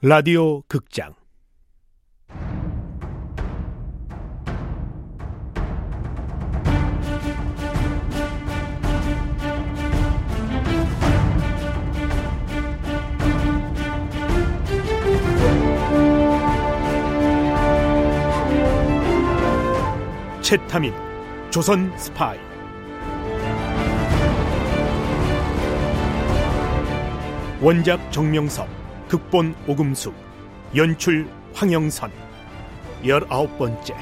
라디오 극장. 채타민 조선 스파이. 원작 정명섭 극본 오금숙 연출 황영선. 열아홉 번째.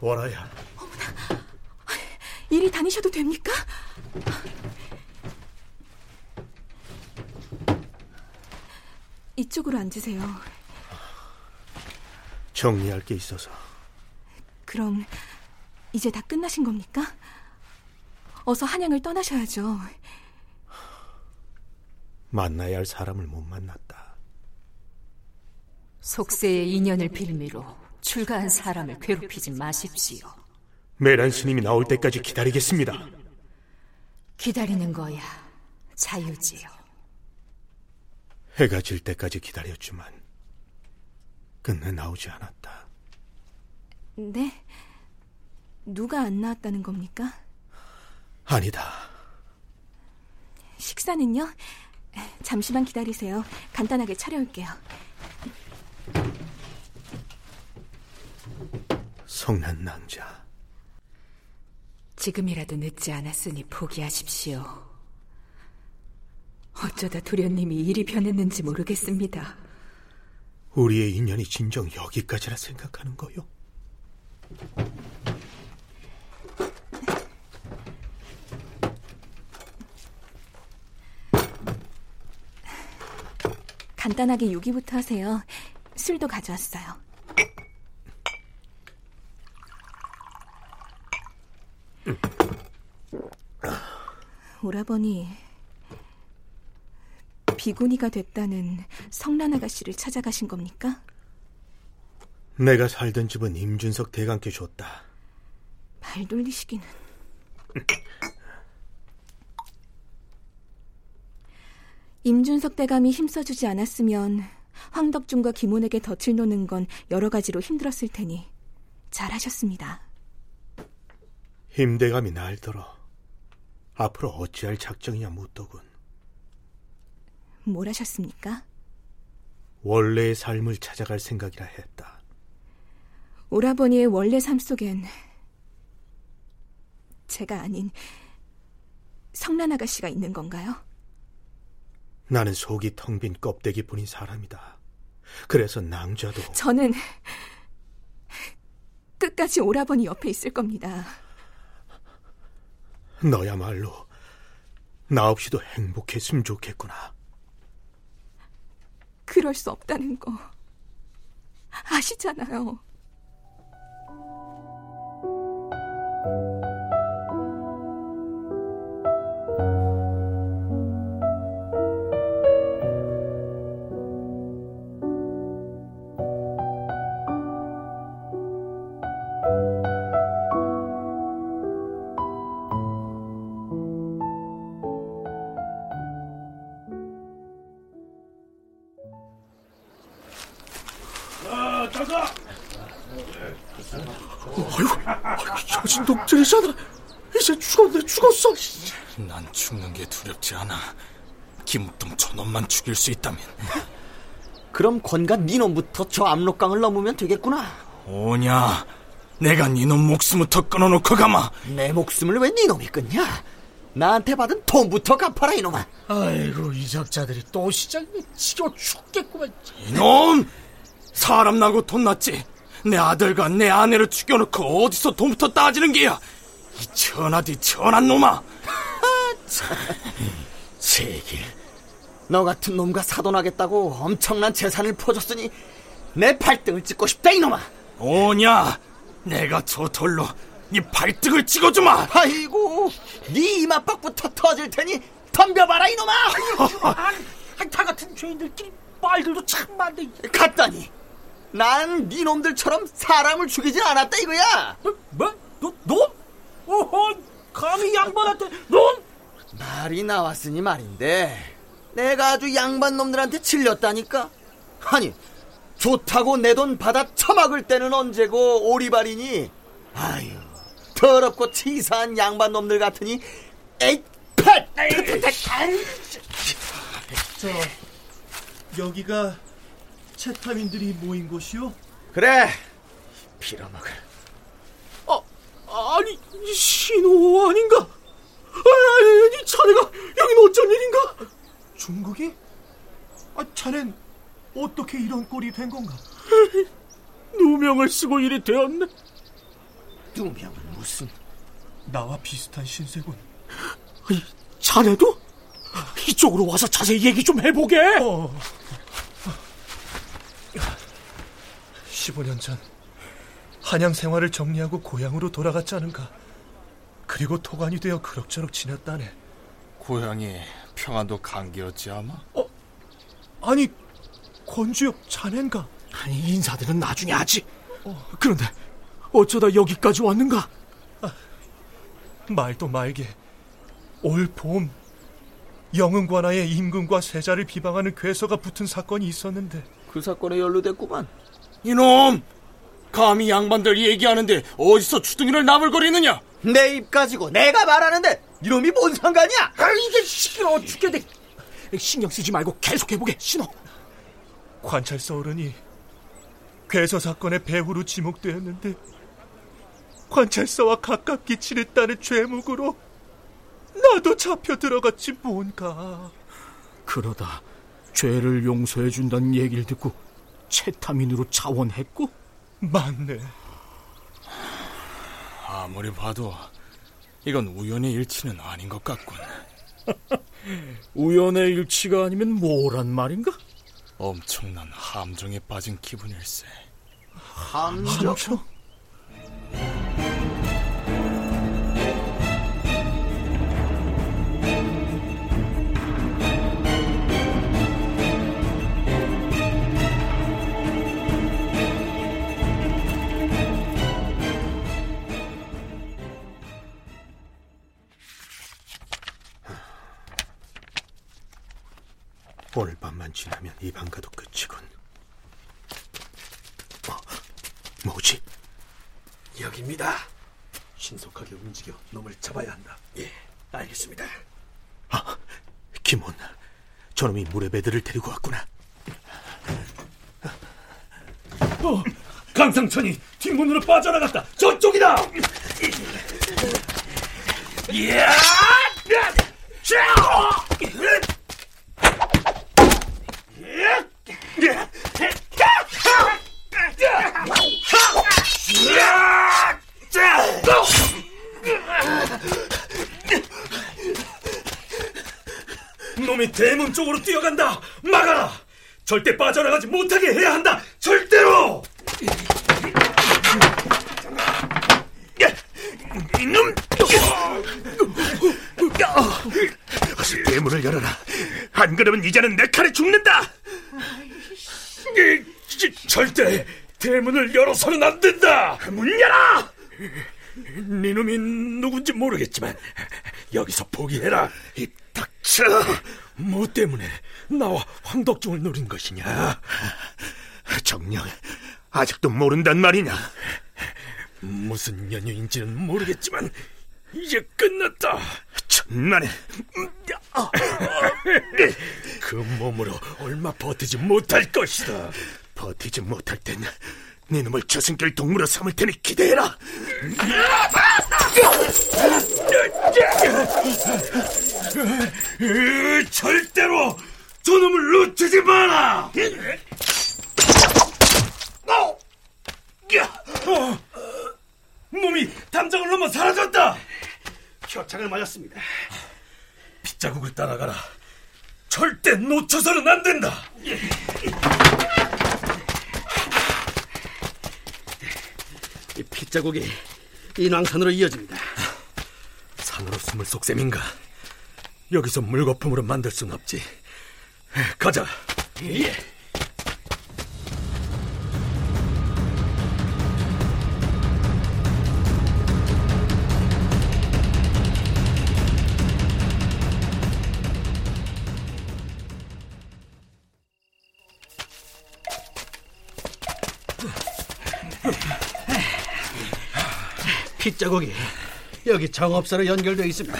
원아야 이리 다니셔도 됩니까? 이쪽으로 앉으세요. 정리할 게 있어서 그럼 이제 다 끝나신 겁니까? 어서 한양을 떠나셔야죠. 만나야 할 사람을 못 만났다. 속세의 인연을 빌미로 출가한 사람을 괴롭히지 마십시오. 메란 스님이 나올 때까지 기다리겠습니다. 기다리는 거야 자유지요. 해가 질 때까지 기다렸지만 끝내 나오지 않았다. 네? 누가 안 나왔다는 겁니까? 아니다. 식사는요? 잠시만 기다리세요. 간단하게 차려올게요. 성난 낭자. 지금이라도 늦지 않았으니 포기하십시오. 어쩌다 도련님이 일이 변했는지 모르겠습니다. 우리의 인연이 진정 여기까지라 생각하는 거요. 간단하게 요기부터 하세요. 술도 가져왔어요. 오라버니 비구니가 됐다는 성란 아가씨를 찾아가신 겁니까? 내가 살던 집은 임준석 대감께 줬다. 말 돌리시기는 임준석 대감이 힘써주지 않았으면 황덕준과 김훈에게 덫을 놓는 건 여러 가지로 힘들었을 테니 잘하셨습니다. 힘대감이 날들어 앞으로 어찌할 작정이냐 묻더군. 뭘 하셨습니까? 원래의 삶을 찾아갈 생각이라 했다. 오라버니의 원래 삶 속엔 제가 아닌 성란 아가씨가 있는 건가요? 나는 속이 텅 빈 껍데기 뿐인 사람이다. 그래서 낭자도 저는 끝까지 오라버니 옆에 있을 겁니다. 너야말로 나 없이도 행복했으면 좋겠구나. 그럴 수 없다는 거 아시잖아요. 난 죽는 게 두렵지 않아. 김옥동 저놈만 죽일 수 있다면. 그럼 건간 니놈부터 저 압록강을 넘으면 되겠구나. 오냐, 내가 니놈 목숨을 더 끊어놓고 가마. 내 목숨을 왜 니놈이 끊냐? 나한테 받은 돈부터 갚아라 이놈아. 아이고 이 작자들이 또 시작이면 지겨 죽겠구만. 이놈! 사람 나고 돈 났지. 내 아들과 내 아내를 죽여놓고 어디서 돈부터 따지는 게야. 이 천하디 천한 놈아. 세길. 너 같은 놈과 사돈하겠다고 엄청난 재산을 퍼줬으니 내 발등을 찍고 싶다 이놈아. 오냐, 내가 저 돌로 네 발등을 찍어주마. 아이고, 네 이마박부터 터질 테니 더 덤벼봐라 이놈아 다 같은 죄인들끼리 말들도 참 많네. 갔다니 난 니놈들처럼 사람을 죽이진 않았다 이거야 뭐? 뭐? 너, 놈? 오호, 감히 양반한테 놈? 말이 나왔으니 말인데 내가 아주 양반 놈들한테 질렸다니까 아니 좋다고 내 돈 받아 처막을 때는 언제고 오리발이니 아유 더럽고 치사한 양반 놈들 같으니 에잇 팻저 여기가 체탐인들이 모인 곳이요? 그래 빌어먹을 아, 아니, 신호 아닌가? 아니, 아니, 자네가 여긴 어쩐 일인가? 중국이? 아, 자넨 어떻게 이런 꼴이 된 건가? 누명을 쓰고 일이 되었네. 누명은 무슨 나와 비슷한 신세군. 아니, 자네도? 이쪽으로 와서 자세히 얘기 좀 해보게. 어. 15년 전 한양 생활을 정리하고 고향으로 돌아갔지 않은가. 그리고 토관이 되어 그럭저럭 지냈다네. 고향이 평안도 강기였지 아마? 아니, 권주엽 자넨가? 아니, 인사들은 나중에 하지. 그런데 어쩌다 여기까지 왔는가? 말도 말게. 올 봄, 영흥관하에 임금과 세자를 비방하는 괴서가 붙은 사건이 있었는데 그 사건에 연루됐구만 이놈! 감히 양반들 얘기하는데 어디서 주둥이를 나불거리느냐? 내 입 가지고 내가 말하는데 이놈이 뭔 상관이야 아, 이게 시끄러워 죽겠네. 신경 쓰지 말고 계속 해보게, 신호. 관찰사 어른이 괴서 사건의 배후로 지목되었는데 관찰사와 가깝게 지냈다는 죄목으로 나도 잡혀 들어갔지 뭔가 그러다 죄를 용서해 준다는 얘기를 듣고 채타민으로 자원했고 맞네 아무리 봐도 이건 우연의 일치는 아닌 것 같군. 우연의 일치가 아니면 뭐란 말인가? 엄청난 함정에 빠진 기분일세. 함정 오늘 움직여 놈을 잡아야 한다. 예, 알겠습니다. 아, 김원 저놈이 물에 배들을 데리고 왔구나 어, 강상천이 뒷문으로 빠져나갔다. 저쪽이다. 이야! 대문 쪽으로 뛰어간다. 막아라. 절대 빠져나가지 못하게 해야 한다. 절대로. 이놈! 어서 대문을 열어라 안 그러면 이제는 내 칼에 죽는다 절대 대문을 열어서는 안 된다. 문 열어! 네 놈이 누군지 모르겠지만 여기서 포기해라. 이 닥쳐. 뭐 때문에 나와 황덕중을 노린 것이냐? 정녕 아직도 모른단 말이냐 무슨 연유인지는 모르겠지만 이제 끝났다. 천만에 그 몸으로 얼마 버티지 못할 것이다. 버티지 못할 땐 네 놈을 저승길 동무로 삼을 테니 기대해라 으, 절대로 저놈을 놓치지 마라. 어! 야! 어! 몸이 담장을 넘어 사라졌다. 표창을 맞았습니다. 빗자국을 따라가라. 절대 놓쳐서는 안 된다. 이 핏자국이 인왕산으로 이어집니다. 산으로 숨을 속 셈인가? 여기서 물거품으로 만들 순 없지. 가자. 예. 핏자국이 여기 정업사로 연결되어 있습니다.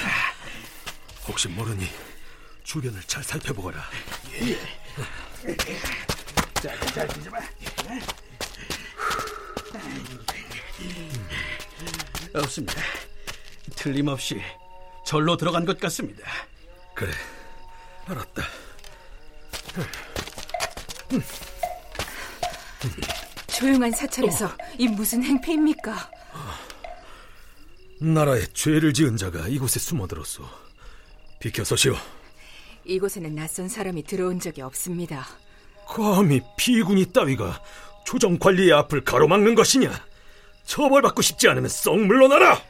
혹시 모르니 주변을 잘 살펴보거라. 예. 자, 잘 뒤져봐. 없습니다. 틀림없이 절로 들어간 것 같습니다. 그래, 알았다. 조용한 사찰에서 이 무슨 행패입니까? 나라에 죄를 지은 자가 이곳에 숨어들었소. 비켜서시오. 이곳에는 낯선 사람이 들어온 적이 없습니다. 감히 비군이 따위가 조정 관리의 앞을 가로막는 것이냐? 처벌받고 싶지 않으면 썩 물러나라!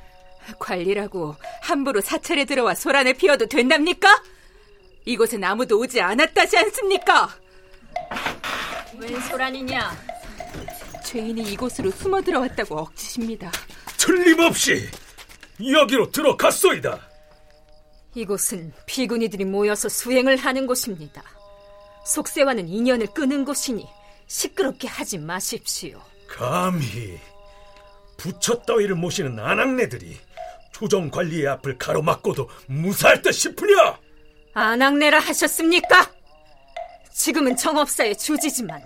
관리라고 함부로 사찰에 들어와 소란을 피워도 된답니까? 이곳엔 아무도 오지 않았다지 않습니까? 웬 소란이냐? 죄인이 이곳으로 숨어 들어왔다고 억지십니다. 틀림없이 여기로 들어갔소이다. 이곳은 비구니들이 모여서 수행을 하는 곳입니다. 속세와는 인연을 끄는 곳이니 시끄럽게 하지 마십시오. 감히 부처 따위를 모시는 아낙네들이 조정 관리의 앞을 가로막고도 무사할 듯 싶으냐? 안악내라 하셨습니까? 지금은 정업사의 주지지만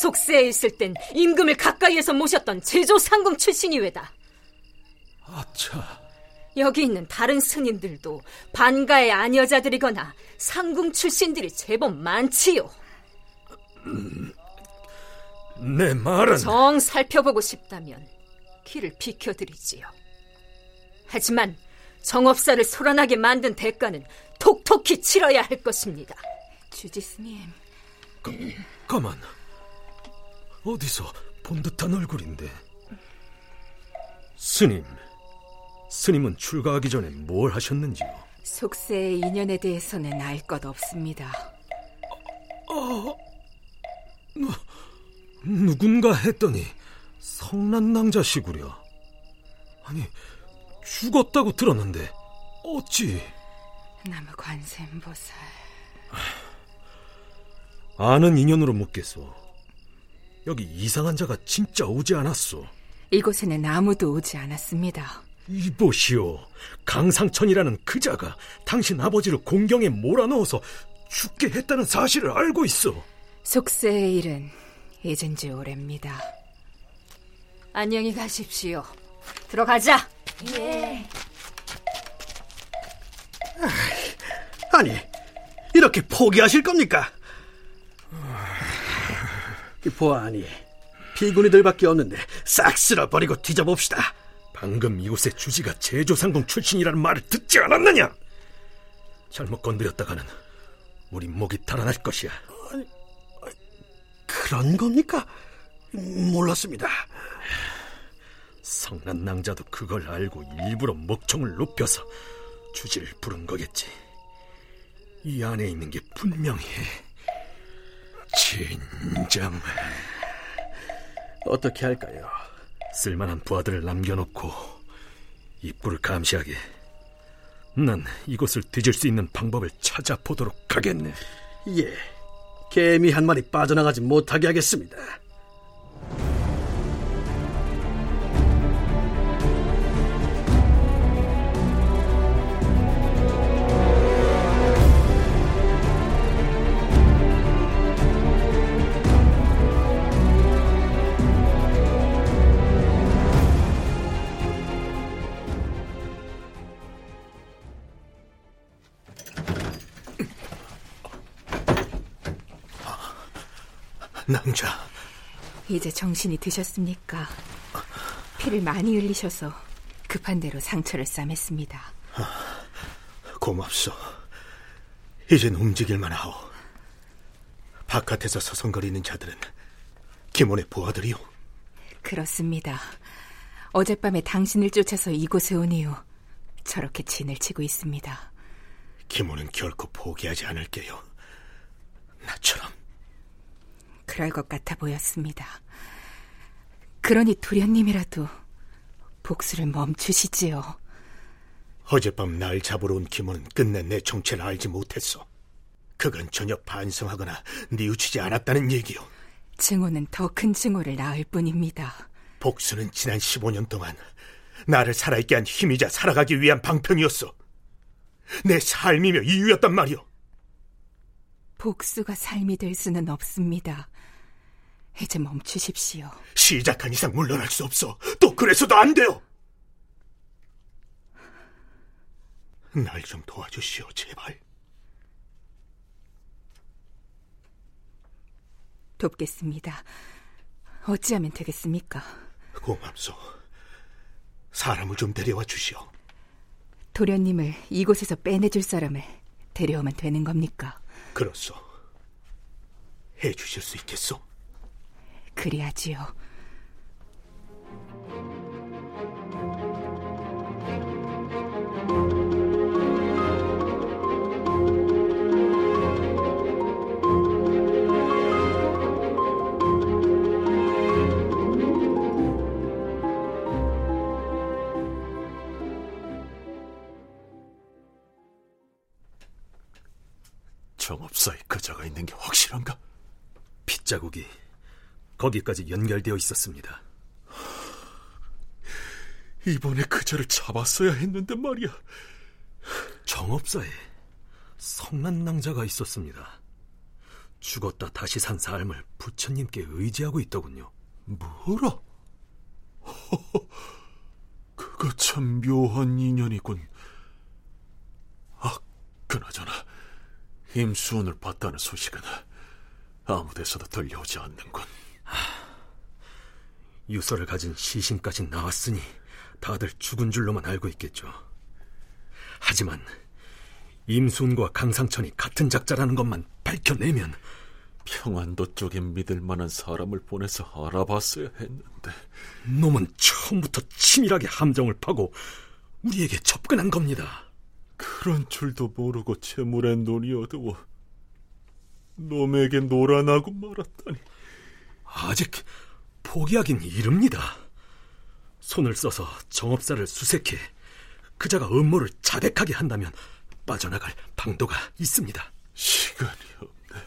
속세에 있을 땐 임금을 가까이에서 모셨던 제조 상궁 출신이 외다. 아차. 여기 있는 다른 스님들도 반가의 아녀자들이거나 상궁 출신들이 제법 많지요. 내 말은 정 살펴보고 싶다면 길을 비켜드리지요. 하지만 정업사를 소란하게 만든 대가는 톡톡히 치러야 할 것입니다. 주지 스님. 가만. 어디서 본 듯한 얼굴인데. 스님. 스님은 출가하기 전에 뭘 하셨는지요? 속세의 인연에 대해서는 알 것 없습니다. 어, 누, 누군가 했더니 성난낭자시구려. 아니, 죽었다고 들었는데 어찌... 나무 관세음보살... 아는 인연으로 묻겠소. 여기 이상한 자가 진짜 오지 않았소. 이곳에는 아무도 오지 않았습니다. 이보시오. 강상천이라는 그 자가 당신 아버지를 공경에 몰아넣어서 죽게 했다는 사실을 알고 있어. 속세의 일은 잊은 지 오래입니다. 안녕히 가십시오. 들어가자. 예. 아니, 이렇게 포기하실 겁니까? 보아하니 피군이들밖에 없는데 싹 쓸어버리고 뒤져봅시다. 방금 이곳의 주지가 제조상궁 출신이라는 말을 듣지 않았느냐? 잘못 건드렸다가는 우리 목이 달아날 것이야. 그런 겁니까? 몰랐습니다. 성난 낭자도 그걸 알고 일부러 목청을 높여서 주지를 부른 거겠지. 이 안에 있는 게 분명히 진정 어떻게 할까요? 쓸만한 부하들을 남겨놓고 입구를 감시하게. 난 이곳을 뒤질 수 있는 방법을 찾아보도록 하겠네. 예, 개미 한 마리 빠져나가지 못하게 하겠습니다. 이제 정신이 드셨습니까? 피를 많이 흘리셔서 급한 대로 상처를 싸맸습니다. 고맙소. 이젠 움직일만 하오. 바깥에서 서성거리는 자들은 김원의 부하들이오. 그렇습니다. 어젯밤에 당신을 쫓아서 이곳에 온 이후 저렇게 진을 치고 있습니다. 김호는 결코 포기하지 않을게요. 나처럼. 그럴 것 같아 보였습니다. 그러니 도련님이라도 복수를 멈추시지요. 어젯밤 날 잡으러 온 김호는 끝내 내 정체를 알지 못했어. 그건 전혀 반성하거나 뉘우치지 않았다는 얘기요. 증오는 더 큰 증오를 낳을 뿐입니다. 복수는 지난 15년 동안 나를 살아있게 한 힘이자 살아가기 위한 방편이었어. 내 삶이며 이유였단 말이오. 복수가 삶이 될 수는 없습니다. 이제 멈추십시오. 시작한 이상 물러날 수 없어. 또 그래서도 안 돼요. 날 좀 도와주시오, 제발. 돕겠습니다. 어찌하면 되겠습니까? 고맙소. 사람을 좀 데려와 주시오. 도련님을 이곳에서 빼내줄 사람을 데려오면 되는 겁니까? 그렇소. 해 주실 수 있겠소? 그리하지요. 거기까지 연결되어 있었습니다. 이번에 그자를 잡았어야 했는데 말이야. 정업사에 성난 낭자가 있었습니다. 죽었다 다시 산 삶을 부처님께 의지하고 있더군요. 뭐라? 허허, 그거 참 묘한 인연이군. 아, 그나저나 임수원을 봤다는 소식은 아무 데서도 들려오지 않는군. 유서를 가진 시신까지 나왔으니 다들 죽은 줄로만 알고 있겠죠. 하지만 임순과 강상천이 같은 작자라는 것만 밝혀내면 평안도 쪽에 믿을 만한 사람을 보내서 알아봤어야 했는데 놈은 처음부터 치밀하게 함정을 파고 우리에게 접근한 겁니다. 그런 줄도 모르고 재물에 눈이 어두워 놈에게 놀아나고 말았다니 아직 포기하긴 이릅니다. 손을 써서 정업사를 수색해 그자가 음모를 자백하게 한다면 빠져나갈 방도가 있습니다. 시간이 없네.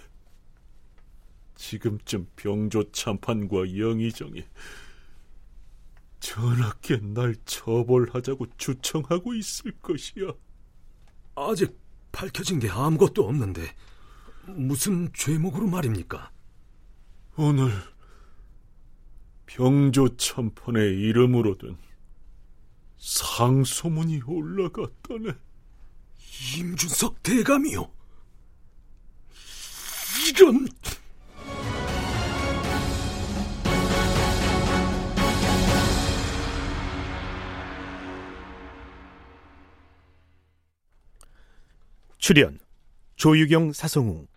지금쯤 병조 참판과 영의정이 전하께 날 처벌하자고 주청하고 있을 것이야. 아직 밝혀진 게 아무것도 없는데 무슨 죄목으로 말입니까? 오늘 병조 참판의 이름으로 된 상소문이 올라갔다네. 임준석 대감이요? 이런... 출연 조유경 사성웅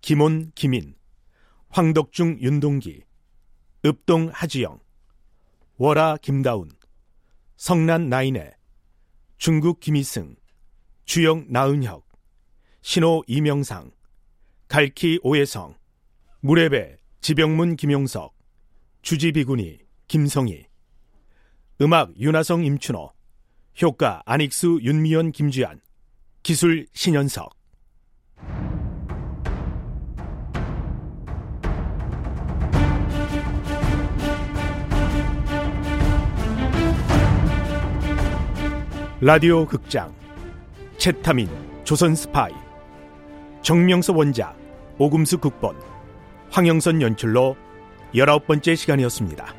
김온 김인 황덕중 윤동기 읍동 하지영 월하 김다운 성난 나인애 중국 김희승 주영 나은혁 신호 이명상 갈키 오해성 무레배 지병문 김용석 주지비군이 김성희 음악 윤하성 임춘호 효과 안익수 윤미연 김주연 기술 신현석 라디오 극장 채타민 조선 스파이 정명서 원작 오금수 극본 황영선 연출로 열아홉 번째 시간이었습니다.